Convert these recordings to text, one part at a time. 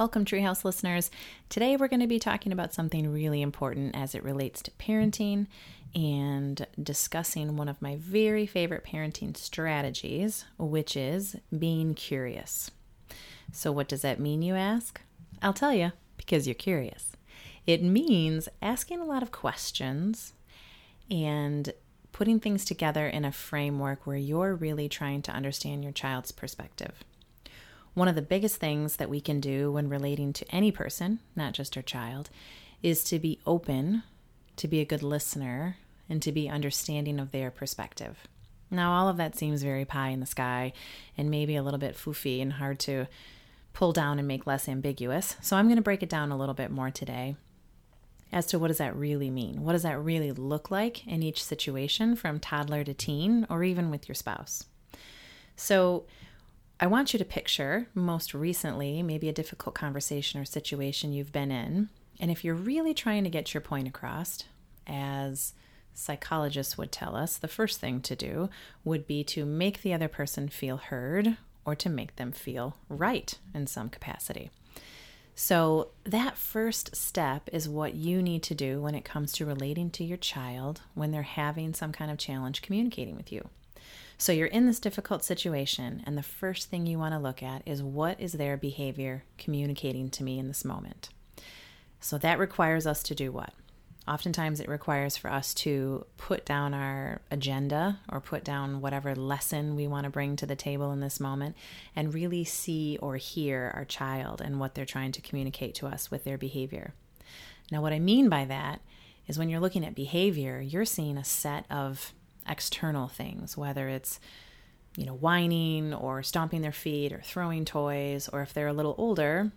Welcome, Treehouse listeners. Today we're going to be talking about something really important as it relates to parenting and discussing one of my very favorite parenting strategies, which is being curious. So, what does that mean, you ask? I'll tell you because you're curious. It means asking a lot of questions and putting things together in a framework where you're really trying to understand your child's perspective. One of the biggest things that we can do when relating to any person, not just our child, is to be open, to be a good listener, and to be understanding of their perspective. Now, all of that seems very pie in the sky and maybe a little bit foofy and hard to pull down and make less ambiguous. So, I'm going to break it down a little bit more today as to what does that really mean? What does that really look like in each situation from toddler to teen or even with your spouse? So, I want you to picture most recently, maybe a difficult conversation or situation you've been in. And if you're really trying to get your point across, as psychologists would tell us, the first thing to do would be to make the other person feel heard or to make them feel right in some capacity. So, that first step is what you need to do when it comes to relating to your child when they're having some kind of challenge communicating with you. So you're in this difficult situation, and the first thing you want to look at is what is their behavior communicating to me in this moment? So that requires us to do what? Oftentimes, it requires for us to put down our agenda or put down whatever lesson we want to bring to the table in this moment and really see or hear our child and what they're trying to communicate to us with their behavior. Now, what I mean by that is when you're looking at behavior, you're seeing a set of external things, whether it's you know, whining or stomping their feet or throwing toys, or if they're a little older,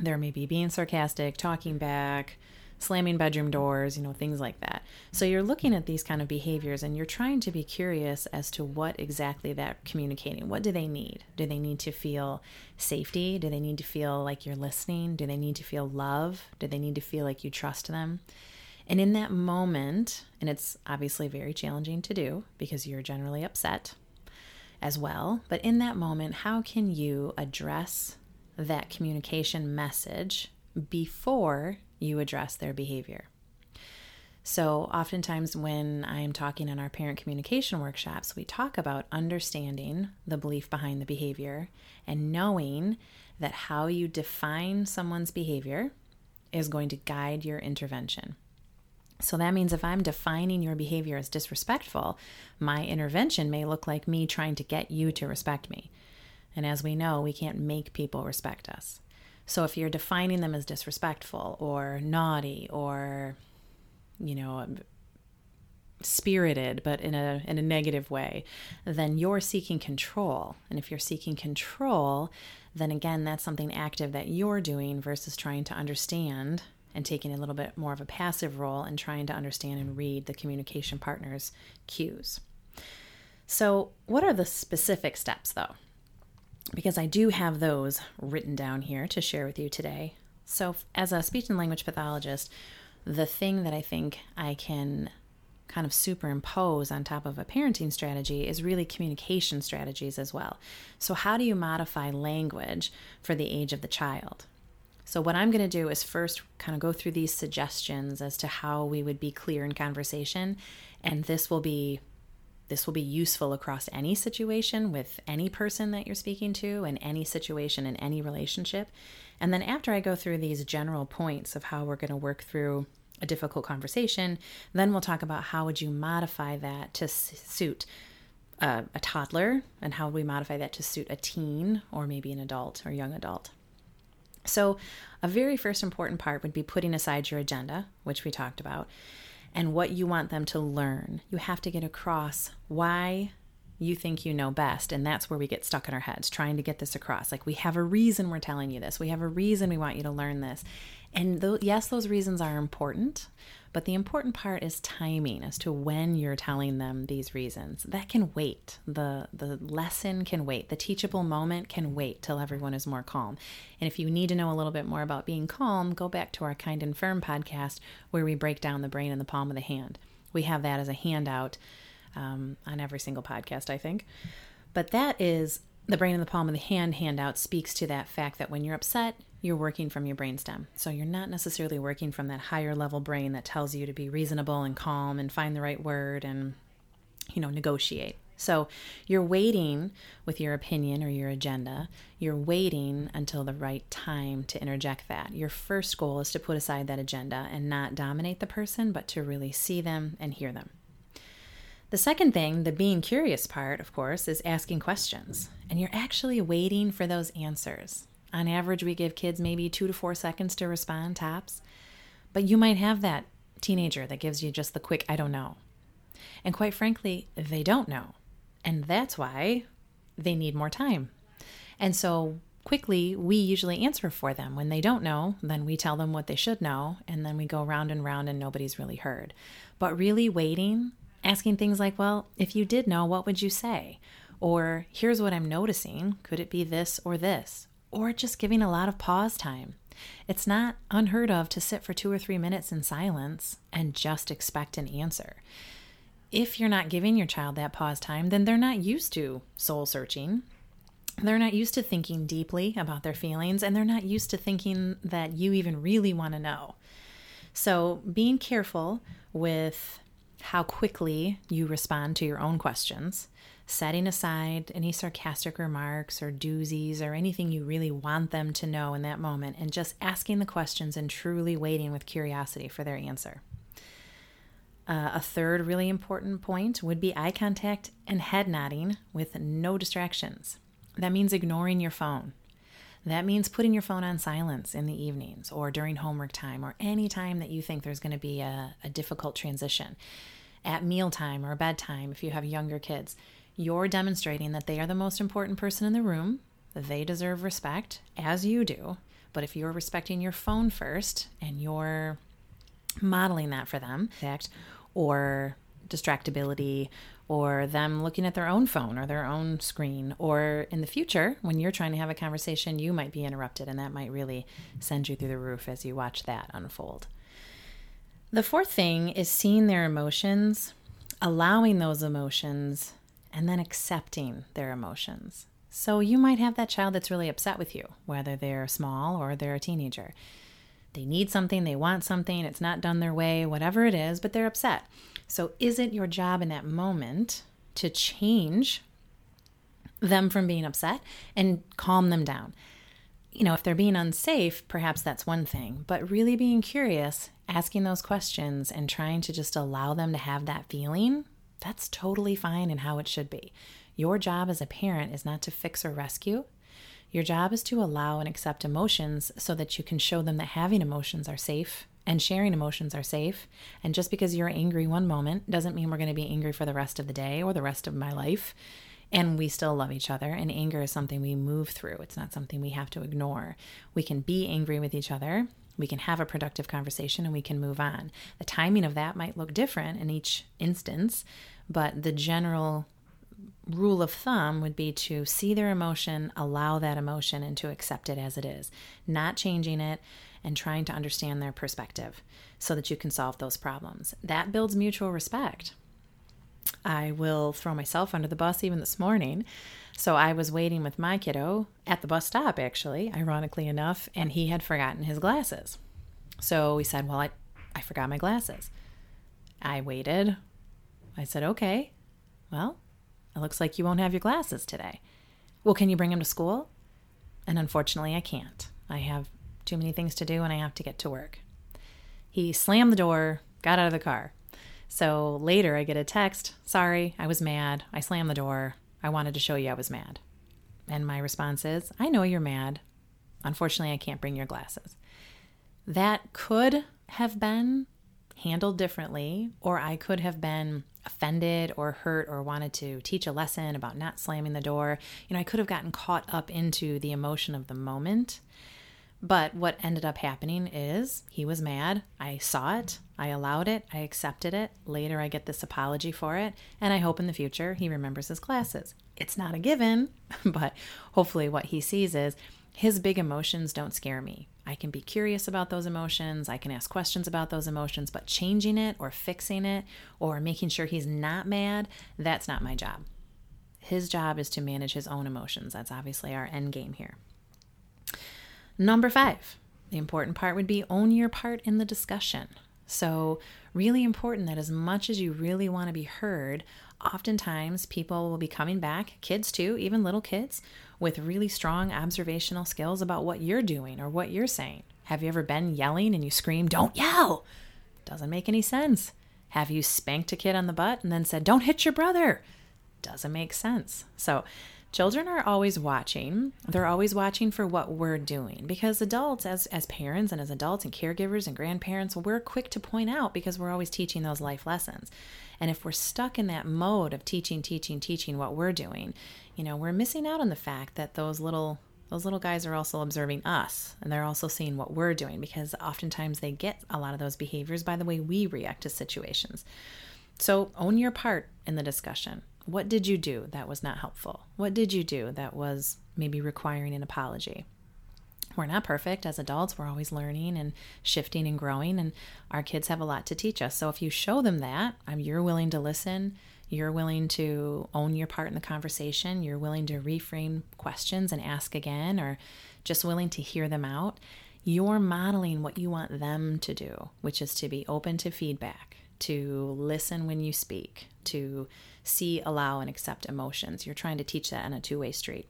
they're maybe being sarcastic, talking back, slamming bedroom doors, you know, things like that. So you're looking at these kind of behaviors and you're trying to be curious as to what exactly they're communicating. What do they need? Do they need to feel safety? Do they need to feel like you're listening? Do they need to feel love? Do they need to feel like you trust them? And in that moment, and it's obviously very challenging to do because you're generally upset as well, but in that moment, how can you address that communication message before you address their behavior? So, oftentimes, when I am talking in our parent communication workshops, we talk about understanding the belief behind the behavior and knowing that how you define someone's behavior is going to guide your intervention. So that means if I'm defining your behavior as disrespectful, my intervention may look like me trying to get you to respect me. And as we know, we can't make people respect us. So if you're defining them as disrespectful or naughty or, you know, spirited but in a in a negative way then you're seeking control and if you're seeking control then again that's something active that you're doing versus trying to understand and taking a little bit more of a passive role in trying to understand and read the communication partner's cues. So, what are the specific steps though? Because I do have those written down here to share with you today. So, as a speech and language pathologist, the thing that I think I can kind of superimpose on top of a parenting strategy is really communication strategies as well. So, how do you modify language for the age of the child? So, what I'm going to do is first kind of go through these suggestions as to how we would be clear in conversation, and this will be this will be useful across any situation with any person that you're speaking to in any situation in any relationship. And then after I go through these general points of how we're going to work through a difficult conversation, then we'll talk about how would you modify that to suit a, a toddler and how would we modify that to suit a teen or maybe an adult or young adult. So, a very first important part would be putting aside your agenda, which we talked about, and what you want them to learn. You have to get across why you think you know best. And that's where we get stuck in our heads trying to get this across. Like, we have a reason we're telling you this, we have a reason we want you to learn this. And th- yes, those reasons are important, but the important part is timing as to when you're telling them these reasons. That can wait. The the lesson can wait. The teachable moment can wait till everyone is more calm. And if you need to know a little bit more about being calm, go back to our Kind and Firm podcast where we break down the brain in the palm of the hand. We have that as a handout um, on every single podcast, I think. But that is the brain in the palm of the hand handout speaks to that fact that when you're upset, you're working from your brainstem. So you're not necessarily working from that higher level brain that tells you to be reasonable and calm and find the right word and, you know, negotiate. So you're waiting with your opinion or your agenda. You're waiting until the right time to interject that. Your first goal is to put aside that agenda and not dominate the person, but to really see them and hear them. The second thing, the being curious part, of course, is asking questions. And you're actually waiting for those answers. On average, we give kids maybe two to four seconds to respond, tops. But you might have that teenager that gives you just the quick, I don't know. And quite frankly, they don't know. And that's why they need more time. And so quickly, we usually answer for them. When they don't know, then we tell them what they should know, and then we go round and round and nobody's really heard. But really waiting, asking things like, well, if you did know, what would you say? Or here's what I'm noticing. Could it be this or this? Or just giving a lot of pause time. It's not unheard of to sit for two or three minutes in silence and just expect an answer if you're not giving your child that pause time, then they're not used to soul searching. They're not used to thinking deeply about their feelings, and they're not used to thinking that you even really want to know. So, being careful with how quickly you respond to your own questions, setting aside any sarcastic remarks or doozies or anything you really want them to know in that moment, and just asking the questions and truly waiting with curiosity for their answer. Uh, a third really important point would be eye contact and head nodding with no distractions. That means ignoring your phone. That means putting your phone on silence in the evenings or during homework time or any time that you think there's going to be a, a difficult transition. At mealtime or bedtime, if you have younger kids, you're demonstrating that they are the most important person in the room. They deserve respect, as you do. But if you're respecting your phone first and you're modeling that for them, or distractibility or them looking at their own phone or their own screen or in the future when you're trying to have a conversation you might be interrupted and that might really send you through the roof as you watch that unfold. The fourth thing is seeing their emotions allowing those emotions and then accepting their emotions. So you might have that child that's really upset with you whether they're small or they're a teenager. They need something, they want something, it's not done their way, whatever it is, but they're upset. So, is it your job in that moment to change them from being upset and calm them down? You know, if they're being unsafe, perhaps that's one thing, but really being curious, asking those questions, and trying to just allow them to have that feeling, that's totally fine and how it should be. Your job as a parent is not to fix or rescue, your job is to allow and accept emotions so that you can show them that having emotions are safe and sharing emotions are safe. And just because you're angry one moment doesn't mean we're going to be angry for the rest of the day or the rest of my life. And we still love each other. And anger is something we move through, it's not something we have to ignore. We can be angry with each other. We can have a productive conversation and we can move on. The timing of that might look different in each instance, but the general rule of thumb would be to see their emotion, allow that emotion, and to accept it as it is, not changing it and trying to understand their perspective so that you can solve those problems. That builds mutual respect. I will throw myself under the bus even this morning. So I was waiting with my kiddo at the bus stop, actually, ironically enough, and he had forgotten his glasses. So we said, Well, I, I forgot my glasses. I waited. I said, Okay, well, it looks like you won't have your glasses today. Well, can you bring them to school? And unfortunately, I can't. I have too many things to do and I have to get to work. He slammed the door, got out of the car. So later, I get a text Sorry, I was mad. I slammed the door. I wanted to show you I was mad. And my response is I know you're mad. Unfortunately, I can't bring your glasses. That could have been handled differently, or I could have been offended or hurt or wanted to teach a lesson about not slamming the door. You know, I could have gotten caught up into the emotion of the moment. But what ended up happening is he was mad. I saw it. I allowed it. I accepted it. Later, I get this apology for it. And I hope in the future he remembers his classes. It's not a given, but hopefully, what he sees is his big emotions don't scare me. I can be curious about those emotions. I can ask questions about those emotions, but changing it or fixing it or making sure he's not mad, that's not my job. His job is to manage his own emotions. That's obviously our end game here. Number five, the important part would be own your part in the discussion. So, really important that as much as you really want to be heard, oftentimes people will be coming back, kids too, even little kids, with really strong observational skills about what you're doing or what you're saying. Have you ever been yelling and you scream, Don't yell? Doesn't make any sense. Have you spanked a kid on the butt and then said, Don't hit your brother? Doesn't make sense. So, children are always watching. They're always watching for what we're doing because adults, as, as parents and as adults and caregivers and grandparents, we're quick to point out because we're always teaching those life lessons. And if we're stuck in that mode of teaching, teaching, teaching what we're doing, you know, we're missing out on the fact that those little those little guys are also observing us and they're also seeing what we're doing because oftentimes they get a lot of those behaviors by the way we react to situations. So own your part in the discussion. What did you do that was not helpful? What did you do that was maybe requiring an apology? We're not perfect as adults. We're always learning and shifting and growing, and our kids have a lot to teach us. So if you show them that, um, you're willing to listen, you're willing to own your part in the conversation, you're willing to reframe questions and ask again, or just willing to hear them out, you're modeling what you want them to do, which is to be open to feedback, to listen when you speak, to see, allow, and accept emotions. You're trying to teach that on a two way street.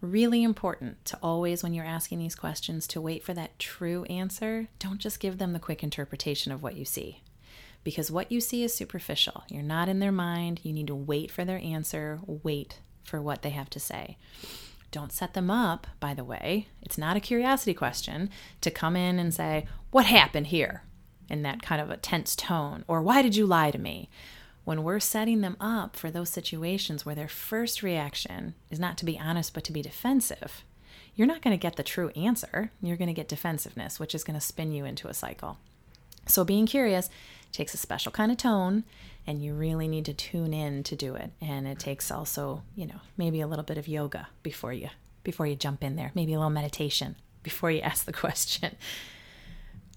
Really important to always, when you're asking these questions, to wait for that true answer. Don't just give them the quick interpretation of what you see. Because what you see is superficial. You're not in their mind. You need to wait for their answer, wait for what they have to say. Don't set them up, by the way. It's not a curiosity question to come in and say, What happened here? in that kind of a tense tone, or Why did you lie to me? When we're setting them up for those situations where their first reaction is not to be honest but to be defensive, you're not going to get the true answer. You're going to get defensiveness, which is going to spin you into a cycle. So, being curious takes a special kind of tone, and you really need to tune in to do it. And it takes also, you know, maybe a little bit of yoga before you before you jump in there, maybe a little meditation before you ask the question.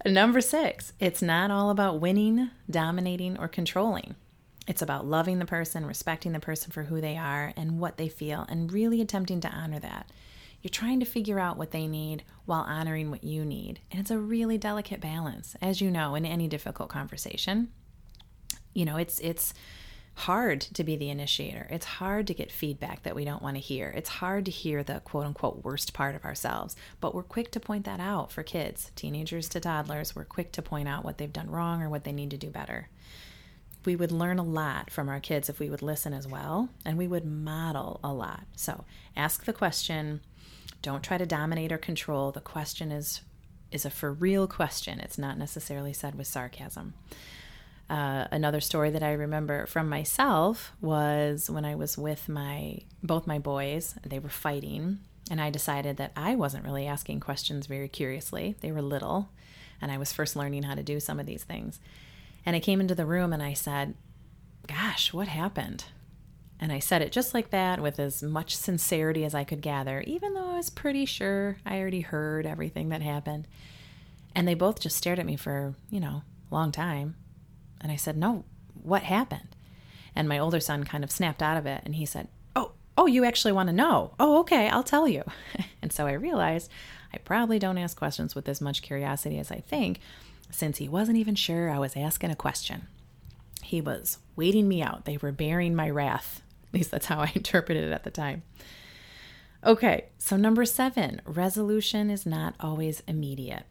Number six, it's not all about winning, dominating, or controlling. It's about loving the person, respecting the person for who they are and what they feel, and really attempting to honor that. You're trying to figure out what they need while honoring what you need. And it's a really delicate balance, as you know, in any difficult conversation. You know, it's it's hard to be the initiator. It's hard to get feedback that we don't want to hear. It's hard to hear the quote unquote worst part of ourselves. But we're quick to point that out for kids, teenagers to toddlers. We're quick to point out what they've done wrong or what they need to do better we would learn a lot from our kids if we would listen as well and we would model a lot. So, ask the question, don't try to dominate or control. The question is is a for real question. It's not necessarily said with sarcasm. Uh, another story that I remember from myself was when I was with my both my boys. They were fighting, and I decided that I wasn't really asking questions very curiously. They were little, and I was first learning how to do some of these things. And I came into the room and I said, Gosh, what happened? And I said it just like that with as much sincerity as I could gather, even though I was pretty sure I already heard everything that happened. And they both just stared at me for, you know, a long time. And I said, No, what happened? And my older son kind of snapped out of it and he said, Oh, oh, you actually want to know? Oh, okay, I'll tell you. and so I realized I probably don't ask questions with as much curiosity as I think since he wasn't even sure I was asking a question. He was waiting me out. They were bearing my wrath. At least that's how I interpreted it at the time. Okay, so number seven resolution is not always immediate.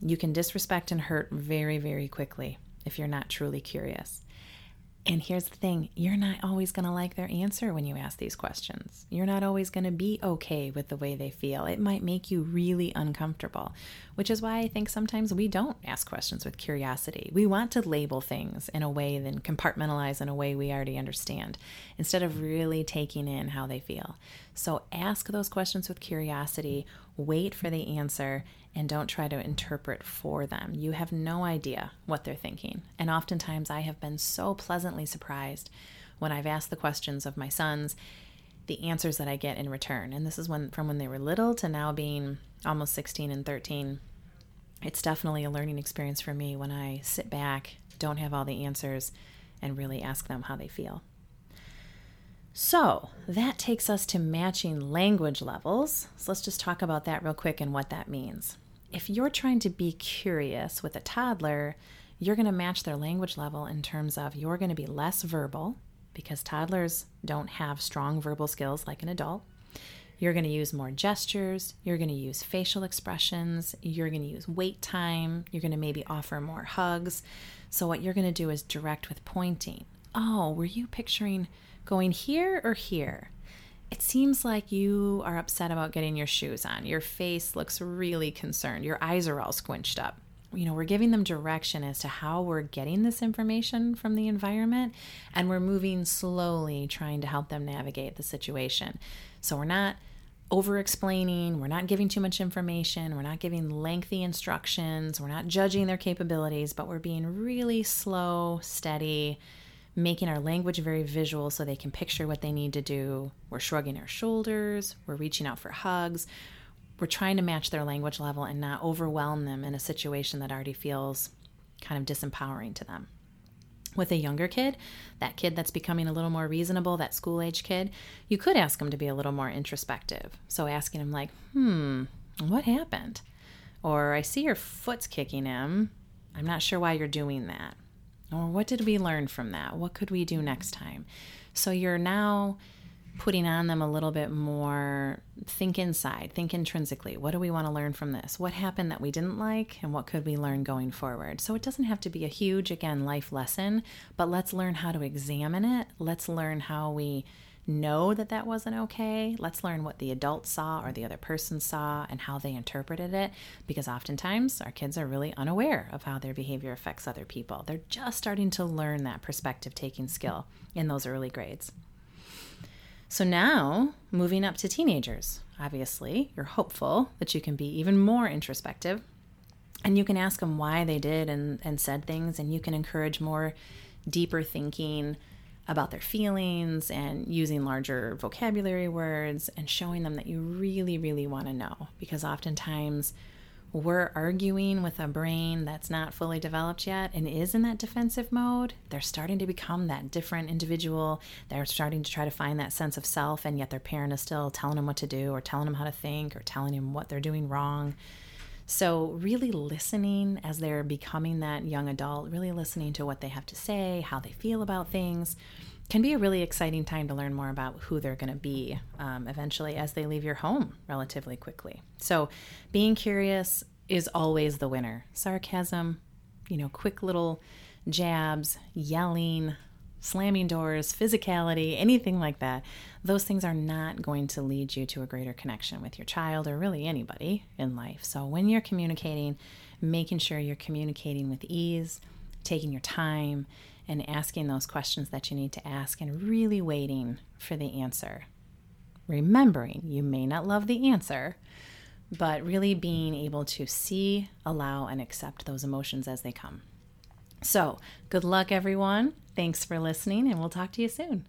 You can disrespect and hurt very, very quickly if you're not truly curious. And here's the thing you're not always going to like their answer when you ask these questions. You're not always going to be okay with the way they feel. It might make you really uncomfortable, which is why I think sometimes we don't ask questions with curiosity. We want to label things in a way, then compartmentalize in a way we already understand, instead of really taking in how they feel. So ask those questions with curiosity, wait for the answer, and don't try to interpret for them. You have no idea what they're thinking. And oftentimes I have been so pleasantly surprised when I've asked the questions of my sons, the answers that I get in return. And this is when from when they were little to now being almost 16 and 13. It's definitely a learning experience for me when I sit back, don't have all the answers, and really ask them how they feel. So that takes us to matching language levels. So let's just talk about that real quick and what that means. If you're trying to be curious with a toddler, you're going to match their language level in terms of you're going to be less verbal because toddlers don't have strong verbal skills like an adult. You're going to use more gestures. You're going to use facial expressions. You're going to use wait time. You're going to maybe offer more hugs. So, what you're going to do is direct with pointing. Oh, were you picturing going here or here? It seems like you are upset about getting your shoes on. Your face looks really concerned. Your eyes are all squinched up. You know, we're giving them direction as to how we're getting this information from the environment, and we're moving slowly, trying to help them navigate the situation. So we're not over explaining, we're not giving too much information, we're not giving lengthy instructions, we're not judging their capabilities, but we're being really slow, steady, making our language very visual so they can picture what they need to do. We're shrugging our shoulders, we're reaching out for hugs. We're trying to match their language level and not overwhelm them in a situation that already feels kind of disempowering to them. With a younger kid, that kid that's becoming a little more reasonable, that school age kid, you could ask them to be a little more introspective. So asking them, like, hmm, what happened? Or I see your foot's kicking him. I'm not sure why you're doing that. Or what did we learn from that? What could we do next time? So you're now putting on them a little bit more think inside, think intrinsically. What do we want to learn from this? What happened that we didn't like, and what could we learn going forward? So it doesn't have to be a huge, again, life lesson, but let's learn how to examine it. Let's learn how we know that that wasn't okay. Let's learn what the adult saw or the other person saw and how they interpreted it because oftentimes our kids are really unaware of how their behavior affects other people. They're just starting to learn that perspective taking skill in those early grades. So now, moving up to teenagers, obviously, you're hopeful that you can be even more introspective and you can ask them why they did and, and said things, and you can encourage more deeper thinking about their feelings and using larger vocabulary words and showing them that you really, really want to know. Because oftentimes we're arguing with a brain that's not fully developed yet and is in that defensive mode. They're starting to become that different individual. They're starting to try to find that sense of self, and yet their parent is still telling them what to do or telling them how to think or telling them what they're doing wrong. So, really listening as they're becoming that young adult, really listening to what they have to say, how they feel about things, can be a really exciting time to learn more about who they're going to be um, eventually as they leave your home relatively quickly. So, being curious is always the winner. Sarcasm, you know, quick little jabs, yelling, slamming doors, physicality, anything like that, those things are not going to lead you to a greater connection with your child or really anybody in life. So when you're communicating, making sure you're communicating with ease, taking your time, and asking those questions that you need to ask and really waiting for the answer. Remembering you may not love the answer, but really being able to see, allow, and accept those emotions as they come. So, good luck, everyone. Thanks for listening, and we'll talk to you soon.